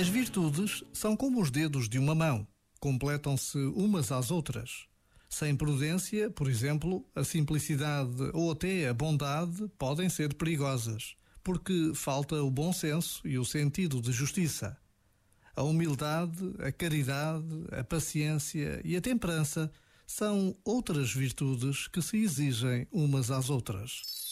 As virtudes são como os dedos de uma mão, completam-se umas às outras. Sem prudência, por exemplo, a simplicidade ou até a bondade podem ser perigosas, porque falta o bom senso e o sentido de justiça. A humildade, a caridade, a paciência e a temperança são outras virtudes que se exigem umas às outras.